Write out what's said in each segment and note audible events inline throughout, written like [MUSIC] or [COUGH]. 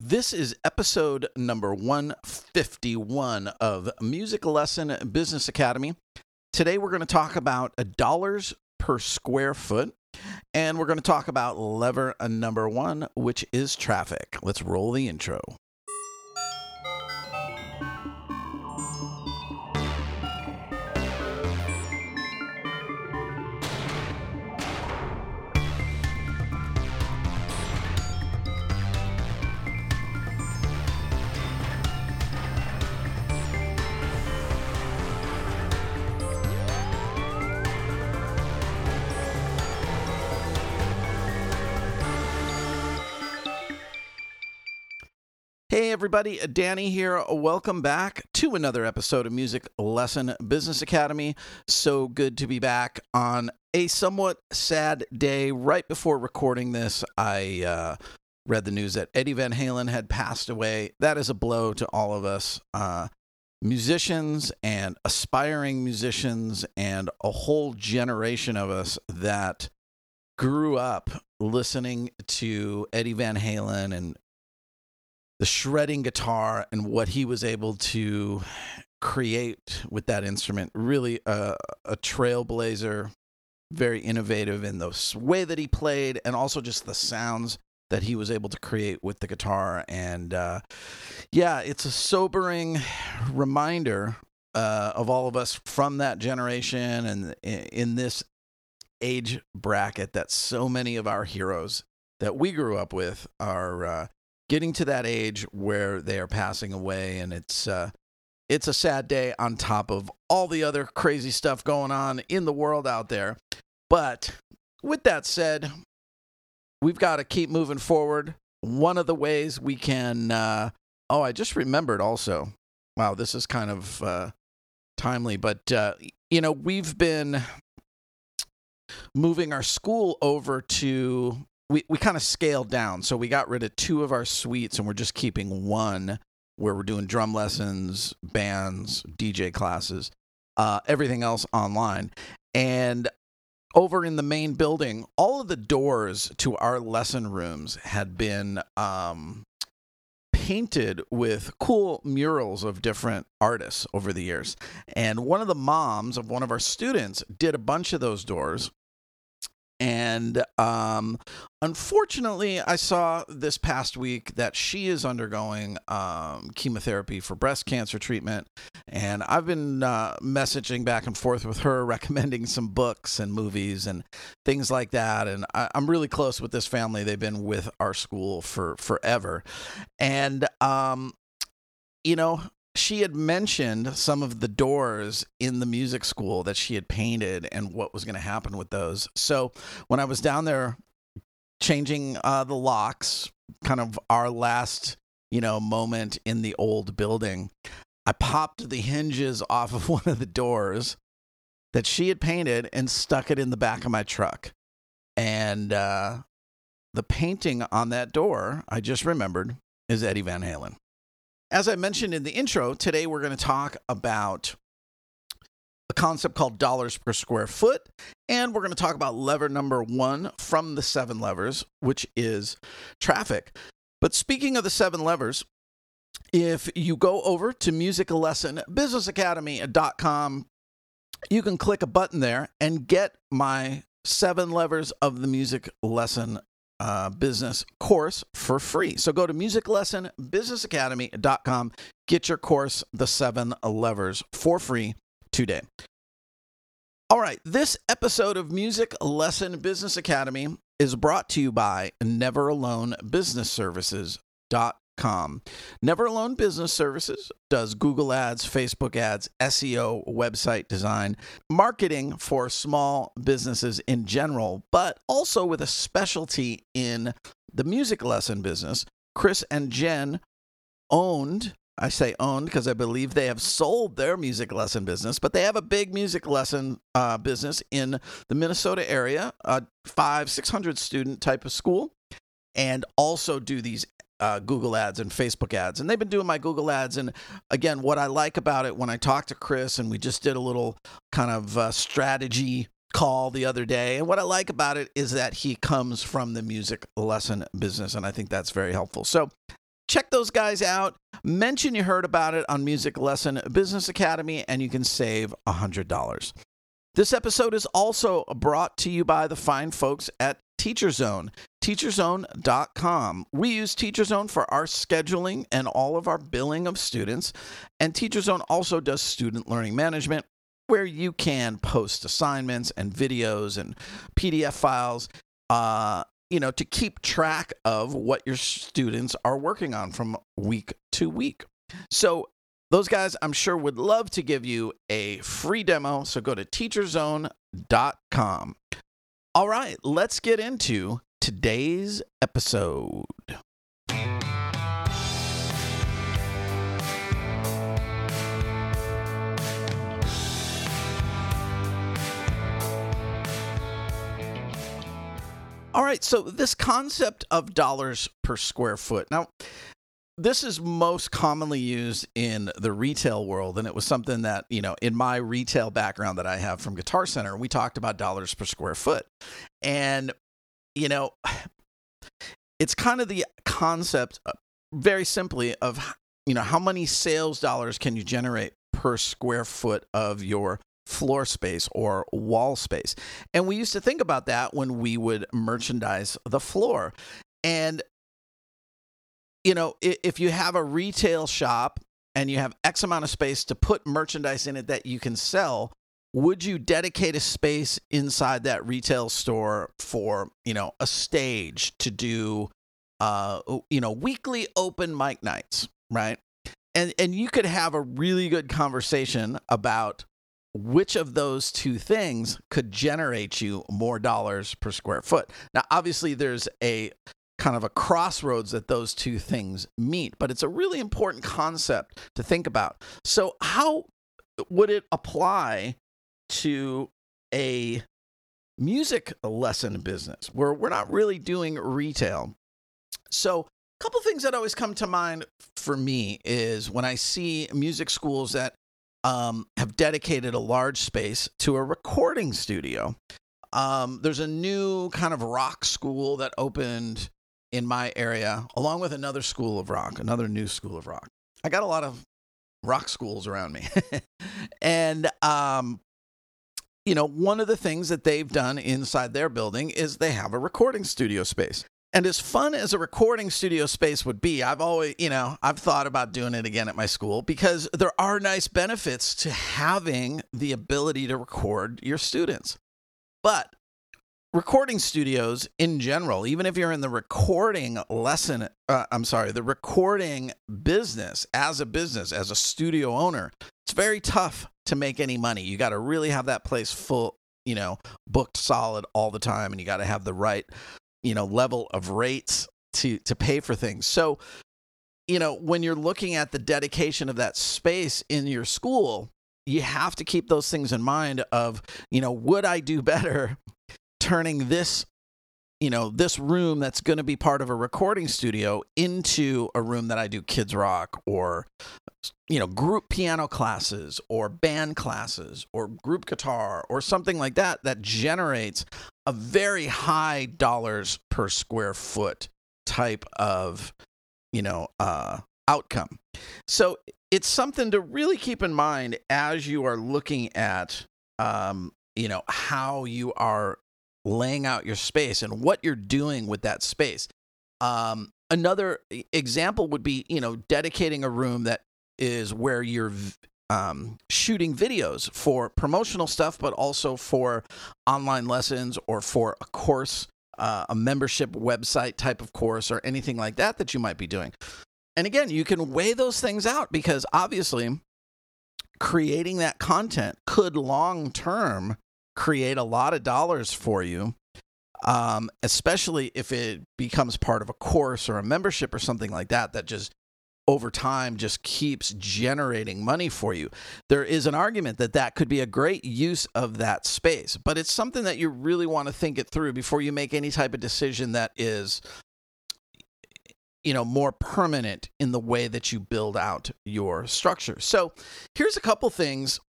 This is episode number 151 of Music Lesson Business Academy. Today we're going to talk about dollars per square foot, and we're going to talk about lever uh, number one, which is traffic. Let's roll the intro. Hey, everybody, Danny here. Welcome back to another episode of Music Lesson Business Academy. So good to be back on a somewhat sad day. Right before recording this, I uh, read the news that Eddie Van Halen had passed away. That is a blow to all of us. Uh, musicians and aspiring musicians, and a whole generation of us that grew up listening to Eddie Van Halen and the shredding guitar and what he was able to create with that instrument. Really a, a trailblazer, very innovative in the way that he played and also just the sounds that he was able to create with the guitar. And uh, yeah, it's a sobering reminder uh, of all of us from that generation and in this age bracket that so many of our heroes that we grew up with are uh, getting to that age where they are passing away and it's uh, it's a sad day on top of all the other crazy stuff going on in the world out there. But with that said we've got to keep moving forward. One of the ways we can uh, oh i just remembered also. Wow this is kind of uh, timely but uh, you know we've been moving our school over to we, we kind of scaled down. So we got rid of two of our suites and we're just keeping one where we're doing drum lessons, bands, DJ classes, uh, everything else online. And over in the main building, all of the doors to our lesson rooms had been um, painted with cool murals of different artists over the years. And one of the moms of one of our students did a bunch of those doors and um, unfortunately, I saw this past week that she is undergoing um, chemotherapy for breast cancer treatment. And I've been uh, messaging back and forth with her, [LAUGHS] recommending some books and movies and things like that. And I, am really close with this family. They've been with our school for forever. And, um, you know, she had mentioned some of the doors in the music school that she had painted and what was going to happen with those. So when I was down there changing uh, the locks, kind of our last, you know, moment in the old building, I popped the hinges off of [LAUGHS] one of the doors that she had painted and stuck it in the back of my truck. And uh, the painting on that door, I just remembered, is Eddie Van Halen. As I mentioned in the intro, today we're going to talk about a concept called dollars per square foot. And we're going to talk about lever number one from the seven levers, which is traffic. But speaking of the seven levers, if you go over to musiclessonbusinessacademy.com, you can click a button there and get my seven levers of the music lesson uh, business course for free. So go to musiclessonbusinessacademy.com, get your course, The Seven Levers, for free today. All right, this episode of Music Lesson Business Academy is brought to you by Never Alone Business Services.com Com. Never Alone Business Services does Google Ads, Facebook ads, SEO, website design, marketing for small businesses in general, but also with a specialty in the music lesson business. Chris and Jen owned I say owned because I believe they have sold their music lesson business, but they have a big music lesson uh, business in the Minnesota area, a five, 600 student type of school, and also do these uh, Google ads and Facebook ads. And they've been doing my Google ads. And again, what I like about it when I talked to Chris and we just did a little kind of uh, strategy call the other day. And what I like about it is that he comes from the music lesson business. And I think that's very helpful. So check those guys out. Mention you heard about it on Music Lesson Business Academy, and you can save $100. This episode is also brought to you by the fine folks at TeacherZone, teacherzone.com. We use TeacherZone for our scheduling and all of our billing of students, and TeacherZone also does student learning management where you can post assignments and videos and PDF files. Uh, you know, to keep track of what your students are working on from week to week. So, those guys, I'm sure, would love to give you a free demo. So, go to teacherzone.com. All right, let's get into today's episode. All right, so this concept of dollars per square foot. Now, this is most commonly used in the retail world and it was something that you know in my retail background that i have from guitar center we talked about dollars per square foot and you know it's kind of the concept uh, very simply of you know how many sales dollars can you generate per square foot of your floor space or wall space. And we used to think about that when we would merchandise the floor. And, you know, if you have a retail shop and you have X amount of space to put merchandise in it that you can sell, would you dedicate a space inside that retail store for, you know, a stage to do, uh, you know, weekly open mic nights, right? And, and you could have a really good conversation about which of those two things could generate you more dollars per square foot. Now, obviously, there's a kind of a crossroads that those two things meet, but it's a really important concept to think about. So, how would it apply to a music lesson business where we're not really doing retail? So, a couple things that always come to mind for me is when I see music schools that um, have dedicated a large space to a recording studio. Um, there's a new kind of rock school that opened in my area, along with another school of rock, another new school of rock. I got a lot of rock schools around me. [LAUGHS] and, um, you know, one of the things that they've done inside their building is they have a recording studio space. And as fun as a recording studio space would be, I've always, you know, I've thought about doing it again at my school because there are nice benefits to having the ability to record your students. But recording studios in general, even if you're in the recording lesson, uh, I'm sorry, the recording business as a business, as a studio owner, it's very tough to make any money. You got to really have that place full, you know, booked solid all the time, and you got to have the right you know level of rates to to pay for things so you know when you're looking at the dedication of that space in your school you have to keep those things in mind of you know would i do [LAUGHS] better turning this you know this room that's going to be part of a recording studio into a room that i do kids rock or you know group piano classes or band classes or group guitar or something like that that generates a very high dollars per square foot type of you know uh, outcome. So it's something to really keep in mind as you are looking at um, you know how you are laying out your space and what you're doing with that space um, another example would be you know dedicating a room that is where you're um, shooting videos for promotional stuff, but also for online lessons or for a course, uh, a membership website type of course, or anything like that that you might be doing. And again, you can weigh those things out because obviously creating that content could long term create a lot of dollars for you. Um, especially if it becomes part of a course or a membership or something like that, that just over time just keeps generating money for you. There is an argument that that could be a great use of that space, but it's something that you really want to think it through before you make any type of decision that is you know more permanent in the way that you build out your structure. So, here's a couple things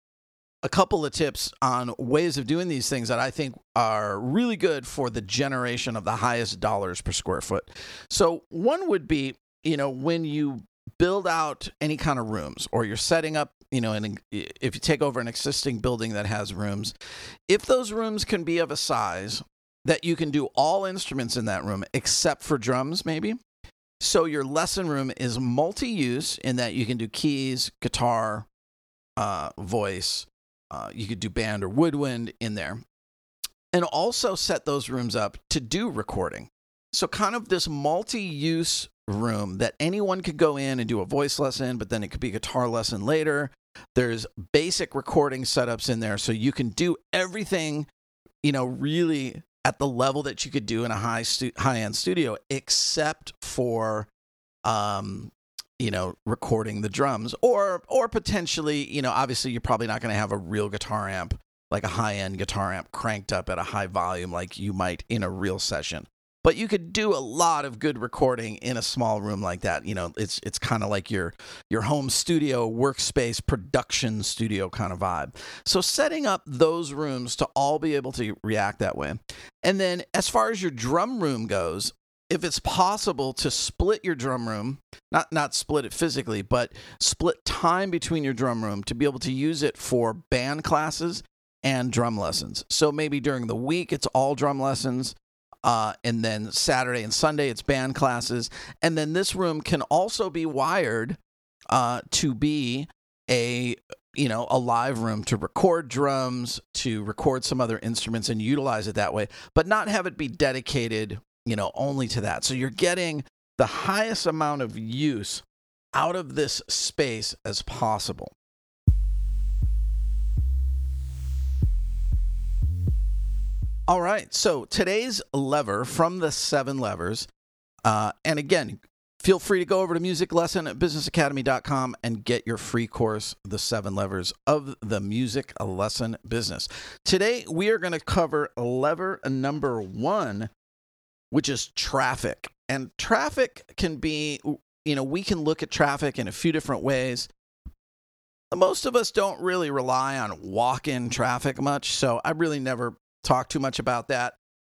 a couple of tips on ways of doing these things that I think are really good for the generation of the highest dollars per square foot. So, one would be you know, when you build out any kind of rooms or you're setting up, you know, and if you take over an existing building that has rooms, if those rooms can be of a size that you can do all instruments in that room except for drums, maybe. So your lesson room is multi use in that you can do keys, guitar, uh, voice. Uh, you could do band or woodwind in there. And also set those rooms up to do recording. So, kind of this multi use room that anyone could go in and do a voice lesson, but then it could be a guitar lesson later. There's basic recording setups in there. So, you can do everything, you know, really at the level that you could do in a high stu- high end studio, except for, um, you know, recording the drums, or or potentially, you know, obviously you're probably not going to have a real guitar amp like a high end guitar amp cranked up at a high volume like you might in a real session. But you could do a lot of good recording in a small room like that. You know it's it's kind of like your your home studio workspace production studio kind of vibe. So setting up those rooms to all be able to react that way. And then as far as your drum room goes if it's possible to split your drum room not not split it physically but split time between your drum room to be able to use it for band classes and drum lessons so maybe during the week it's all drum lessons uh, and then Saturday and Sunday, it's band classes. And then this room can also be wired uh, to be a you know a live room to record drums to record some other instruments and utilize it that way but not have it be dedicated you know only to that so you're getting the highest amount of use out of this space as possible All right. So today's lever from the seven levers, uh, and again, feel free to go over to music lesson at businessacademy.com and get your free course, The Seven Levers of the Music Lesson Business. Today, we are going to cover lever number one, which is traffic. And traffic can be, you know, we can look at traffic in a few different ways. Most of us don't really rely on walk in traffic much, so I really never talk too much about that.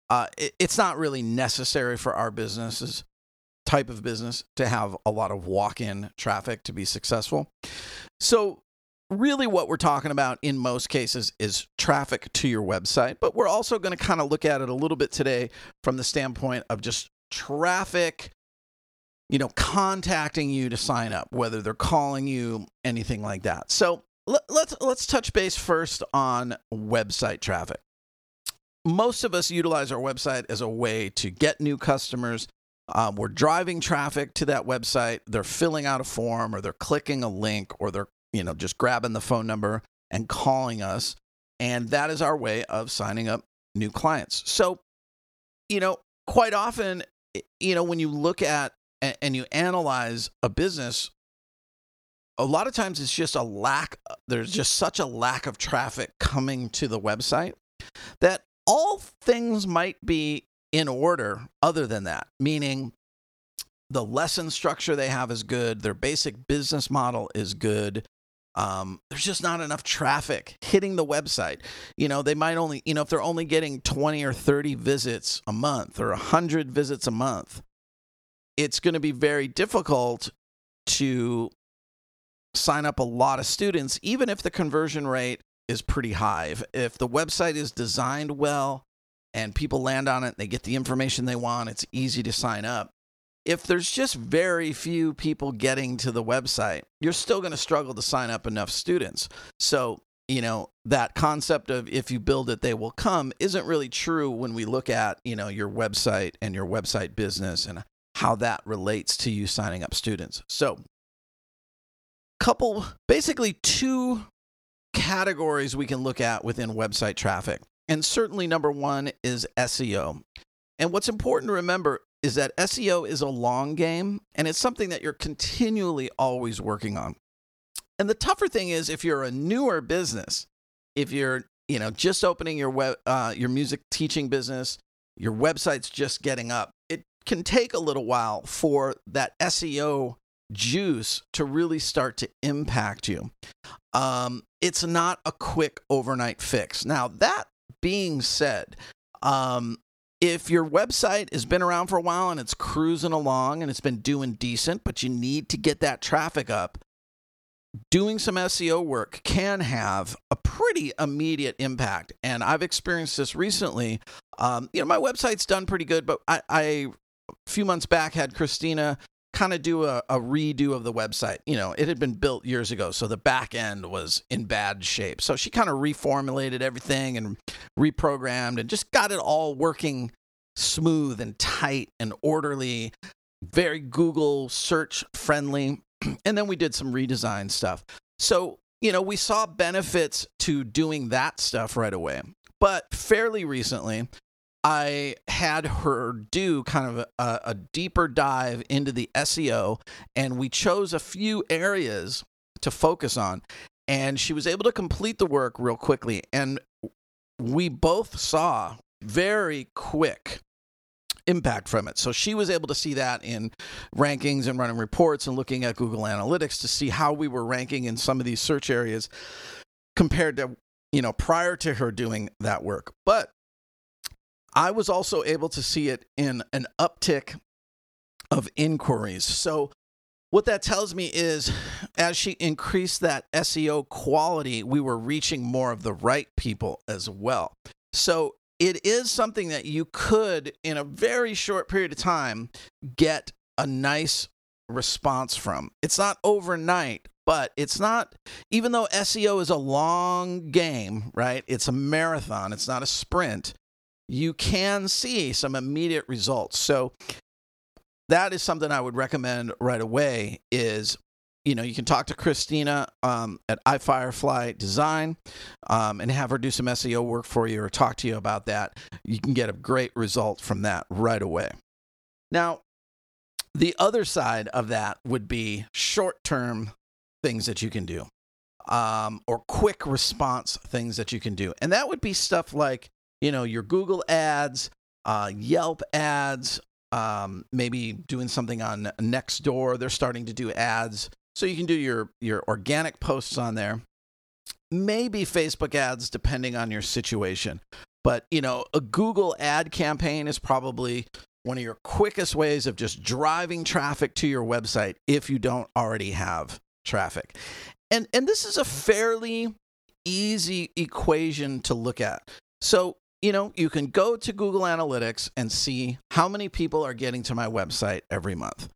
Uh, it, it's not really necessary for our businesses type of business to have a lot of walk-in traffic to be successful. So really what we're talking about in most cases is traffic to your website, but we're also going to kind of look at it a little bit today from the standpoint of just traffic you know contacting you to sign up whether they're calling you anything like that. So let, let's let's touch base first on website traffic most of us utilize our website as a way to get new customers. Um, we're driving traffic to that website. They're filling out a form, or they're clicking a link, or they're you know just grabbing the phone number and calling us, and that is our way of signing up new clients. So, you know, quite often, you know, when you look at and you analyze a business a lot of times it's just a lack there's just such a lack of traffic coming to the website that all things might be in order other than that, meaning the lesson structure they have is good, their basic business model is good. Um, there's just not enough traffic hitting the website. You know, they might only, you know, if they're only getting 20 or 30 visits a month or 100 visits a month, it's going to be very difficult to sign up a lot of students, even if the conversion rate is pretty high. If, if the website is designed well and people land on it, they get the information they want, it's easy to sign up. If there's just very few people getting to the website, you're still going to struggle to sign up enough students. So, you know, that concept of if you build it, they will come isn't really true when we look at, you know, your website and your website business and how that relates to you signing up students. So, couple basically two categories we can look at within website traffic. And certainly, number one is SEO. And what's important to remember is that SEO is a long game and it's something that you're continually always working on. And the tougher thing is if you're a newer business, if you're you know just opening your web uh, your music teaching business, your website's just getting up, it can take a little while for that SEO juice to really start to impact you. Um, it's not a quick overnight fix. Now, that being said, um, if your website has been around for a while and it's cruising along and it's been doing decent, but you need to get that traffic up, doing some SEO work can have a pretty immediate impact. And I've experienced this recently. Um, you know, my website's done pretty good, but I, I a few months back had Christina kind of do a, a, redo of the website. You know, it had been built years ago, so the back end was in bad shape. So she kind of reformulated everything and reprogrammed and just got it all working smooth and tight and orderly, very Google search friendly. [CLEARS THROAT] and then we did some redesign stuff. So, you know, we saw benefits to doing that stuff right away. But fairly recently, I had her do kind of a, a, deeper dive into the SEO, and we chose a few areas to focus on. And she was able to complete the work real quickly. And we both saw very quick impact from it. So she was able to see that in rankings and running reports and looking at Google Analytics to see how we were ranking in some of these search areas compared to, you know, prior to her doing that work. But I was also able to see it in an uptick of inquiries. So what that tells me is as she increased that SEO quality, we were reaching more of the right people as well. So it is something that you could, in a very short period of time, get a nice response from. It's not overnight, but it's not, even though SEO is a long game, right? It's a marathon, it's not a sprint you can see some immediate results. So that is something I would recommend right away is you know you can talk to christina um, at ifirefly design um, and have her do some seo work for you or talk to you about that. You can get a great result from that right away. Now the other side of that would be short-term things that you can do um, or quick response things that you can do. And that would be stuff like you know, your Google ads, uh, Yelp ads, um, maybe doing something on Nextdoor. They're starting to do ads. So you can do your, your organic posts on there. Maybe Facebook ads, depending on your situation. But, you know, a Google ad campaign is probably one of your quickest ways of just driving traffic to your website if you don't already have traffic. And and this is a fairly easy equation to look at. So you know, you can go to Google Analytics and see how many people are getting to my website every month.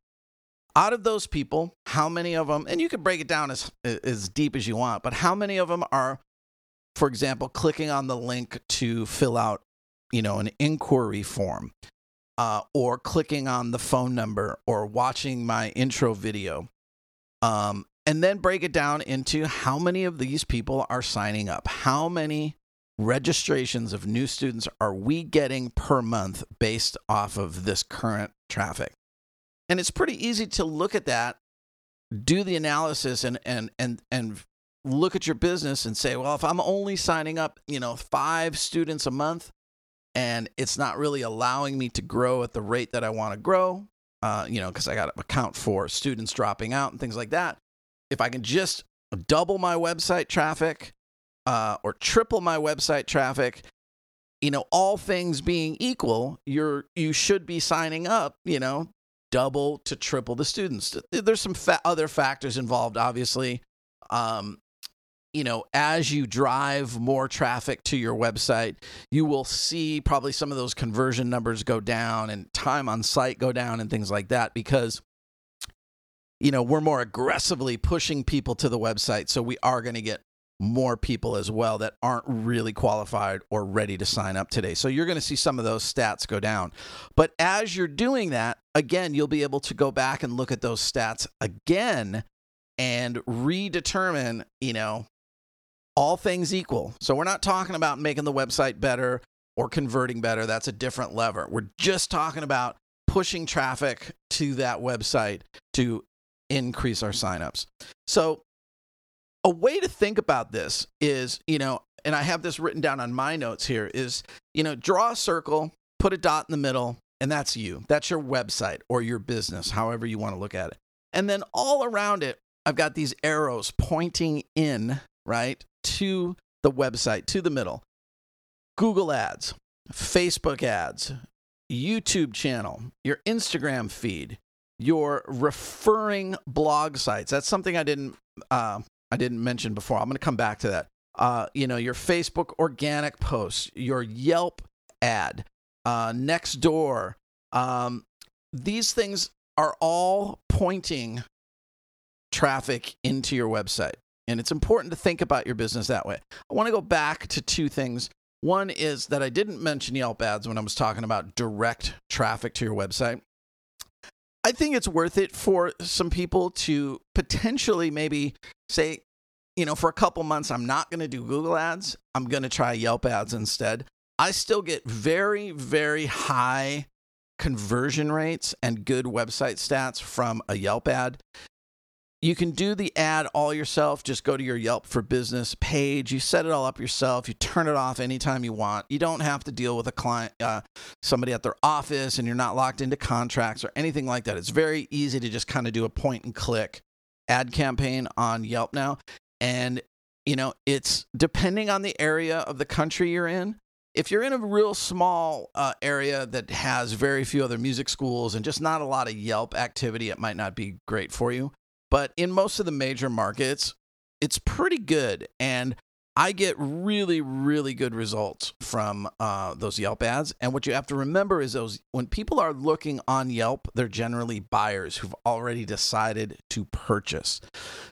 Out of those people, how many of them, and you can break it down as, as deep as you want, but how many of them are, for example, clicking on the link to fill out, you know, an inquiry form, uh, or clicking on the phone number, or watching my intro video, um, and then break it down into how many of these people are signing up, how many registrations of new students are we getting per month based off of this current traffic? And it's pretty easy to look at that, do the analysis and and and and look at your business and say, well, if I'm only signing up, you know, 5 students a month and it's not really allowing me to grow at the rate that I want to grow, uh, you know, because I got to account for students dropping out and things like that. If I can just double my website traffic uh, or triple my website traffic, you know, all things being equal, you're you should be signing up, you know, double to triple the students. There's some fa- other factors involved, obviously. Um, you know, as you drive more traffic to your website, you will see probably some of those conversion numbers go down and time on site go down and things like that because you know, we're more aggressively pushing people to the website. So we are going to get more people as well that aren't really qualified or ready to sign up today. So you're going to see some of those stats go down. But as you're doing that, again, you'll be able to go back and look at those stats again and redetermine, you know, all things equal. So we're not talking about making the website better or converting better. That's a different lever. We're just talking about pushing traffic to that website to increase our signups. So a way to think about this is, you know, and I have this written down on my notes here is, you know, draw a circle, put a dot in the middle, and that's you. That's your website or your business, however you want to look at it. And then all around it, I've got these arrows pointing in, right, to the website, to the middle. Google ads, Facebook ads, YouTube channel, your Instagram feed, your referring blog sites. That's something I didn't uh, I didn't mention before. I'm going to come back to that. Uh, you know, your Facebook organic posts, your Yelp ad, uh, Nextdoor. Um, these things are all pointing traffic into your website. And it's important to think about your business that way. I want to go back to two things. One is that I didn't mention Yelp ads when I was talking about direct traffic to your website. I think it's worth it for some people to potentially maybe say, you know, for a couple months, I'm not going to do Google ads. I'm going to try Yelp ads instead. I still get very, very high conversion rates and good website stats from a Yelp ad. You can do the ad all yourself. Just go to your Yelp for Business page. You set it all up yourself. You turn it off anytime you want. You don't have to deal with a client, uh, somebody at their office, and you're not locked into contracts or anything like that. It's very easy to just kind of do a point and click ad campaign on Yelp now. And, you know, it's depending on the area of the country you're in. If you're in a real small uh, area that has very few other music schools and just not a lot of Yelp activity, it might not be great for you. But in most of the major markets, it's pretty good. And I get really, really good results from uh, those Yelp ads. And what you have to remember is those when people are looking on Yelp, they're generally buyers who've already decided to purchase.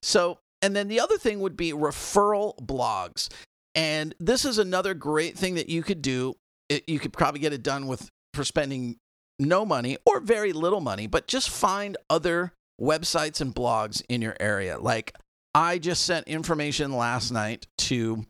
So, and then the other thing would be referral blogs. And this is another great thing that you could do. It, you could probably get it done with for spending no money or very little money, but just find other websites and blogs in your area. Like I just sent information last night to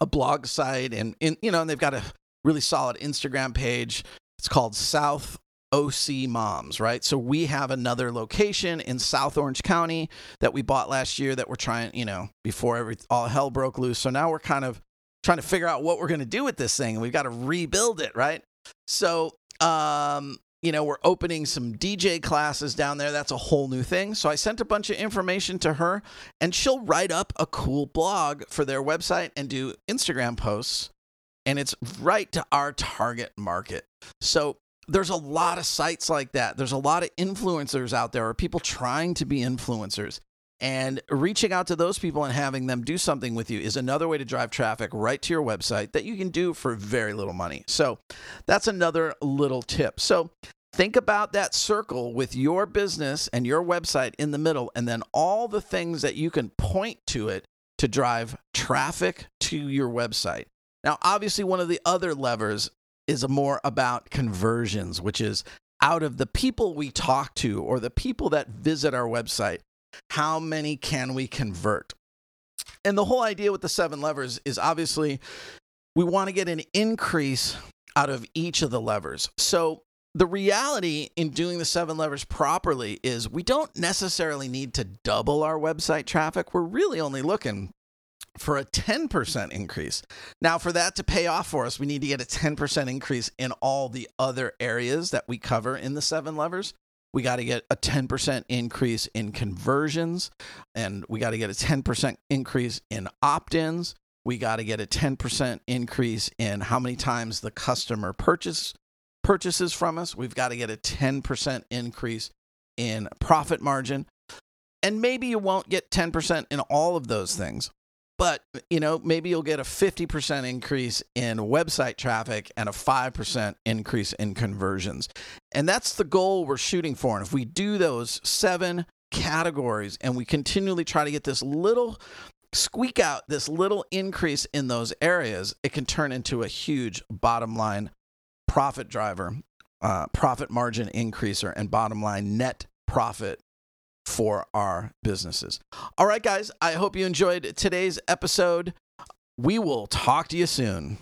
a blog site and in you know, and they've got a really solid Instagram page. It's called South OC Moms, right? So we have another location in South Orange County that we bought last year that we're trying, you know, before every all hell broke loose. So now we're kind of trying to figure out what we're going to do with this thing. We've got to rebuild it, right? So um you know, we're opening some DJ classes down there. That's a whole new thing. So I sent a bunch of information to her, and she'll write up a cool blog for their website and do Instagram posts. And it's right to our target market. So there's a lot of sites like that. There's a lot of influencers out there, or people trying to be influencers. And reaching out to those people and having them do something with you is another way to drive traffic right to your website that you can do for very little money. So that's another little tip. So think about that circle with your business and your website in the middle, and then all the things that you can point to it to drive traffic to your website. Now, obviously, one of the other levers is more about conversions, which is out of the people we talk to or the people that visit our website how many can we convert? And the whole idea with the seven levers is obviously we want to get an increase out of each of the levers. So the reality in doing the seven levers properly is we don't necessarily need to double our website traffic. We're really only looking for a 10% increase. Now, for that to pay off for us, we need to get a 10% increase in all the other areas that we cover in the seven levers we got to get a 10% increase in conversions and we got to get a 10% increase in opt-ins. We got to get a 10% increase in how many times the customer purchase purchases from us. We've got to get a 10% increase in profit margin. And maybe you won't get 10% in all of those things but you know maybe you'll get a 50% increase in website traffic and a 5% increase in conversions. And that's the goal we're shooting for. And if we do those seven categories and we continually try to get this little squeak out this little increase in those areas it can turn into a huge bottom line profit driver uh, profit margin increaser and bottom line net profit for our businesses. All right, guys, I hope you enjoyed today's episode. We will talk to you soon.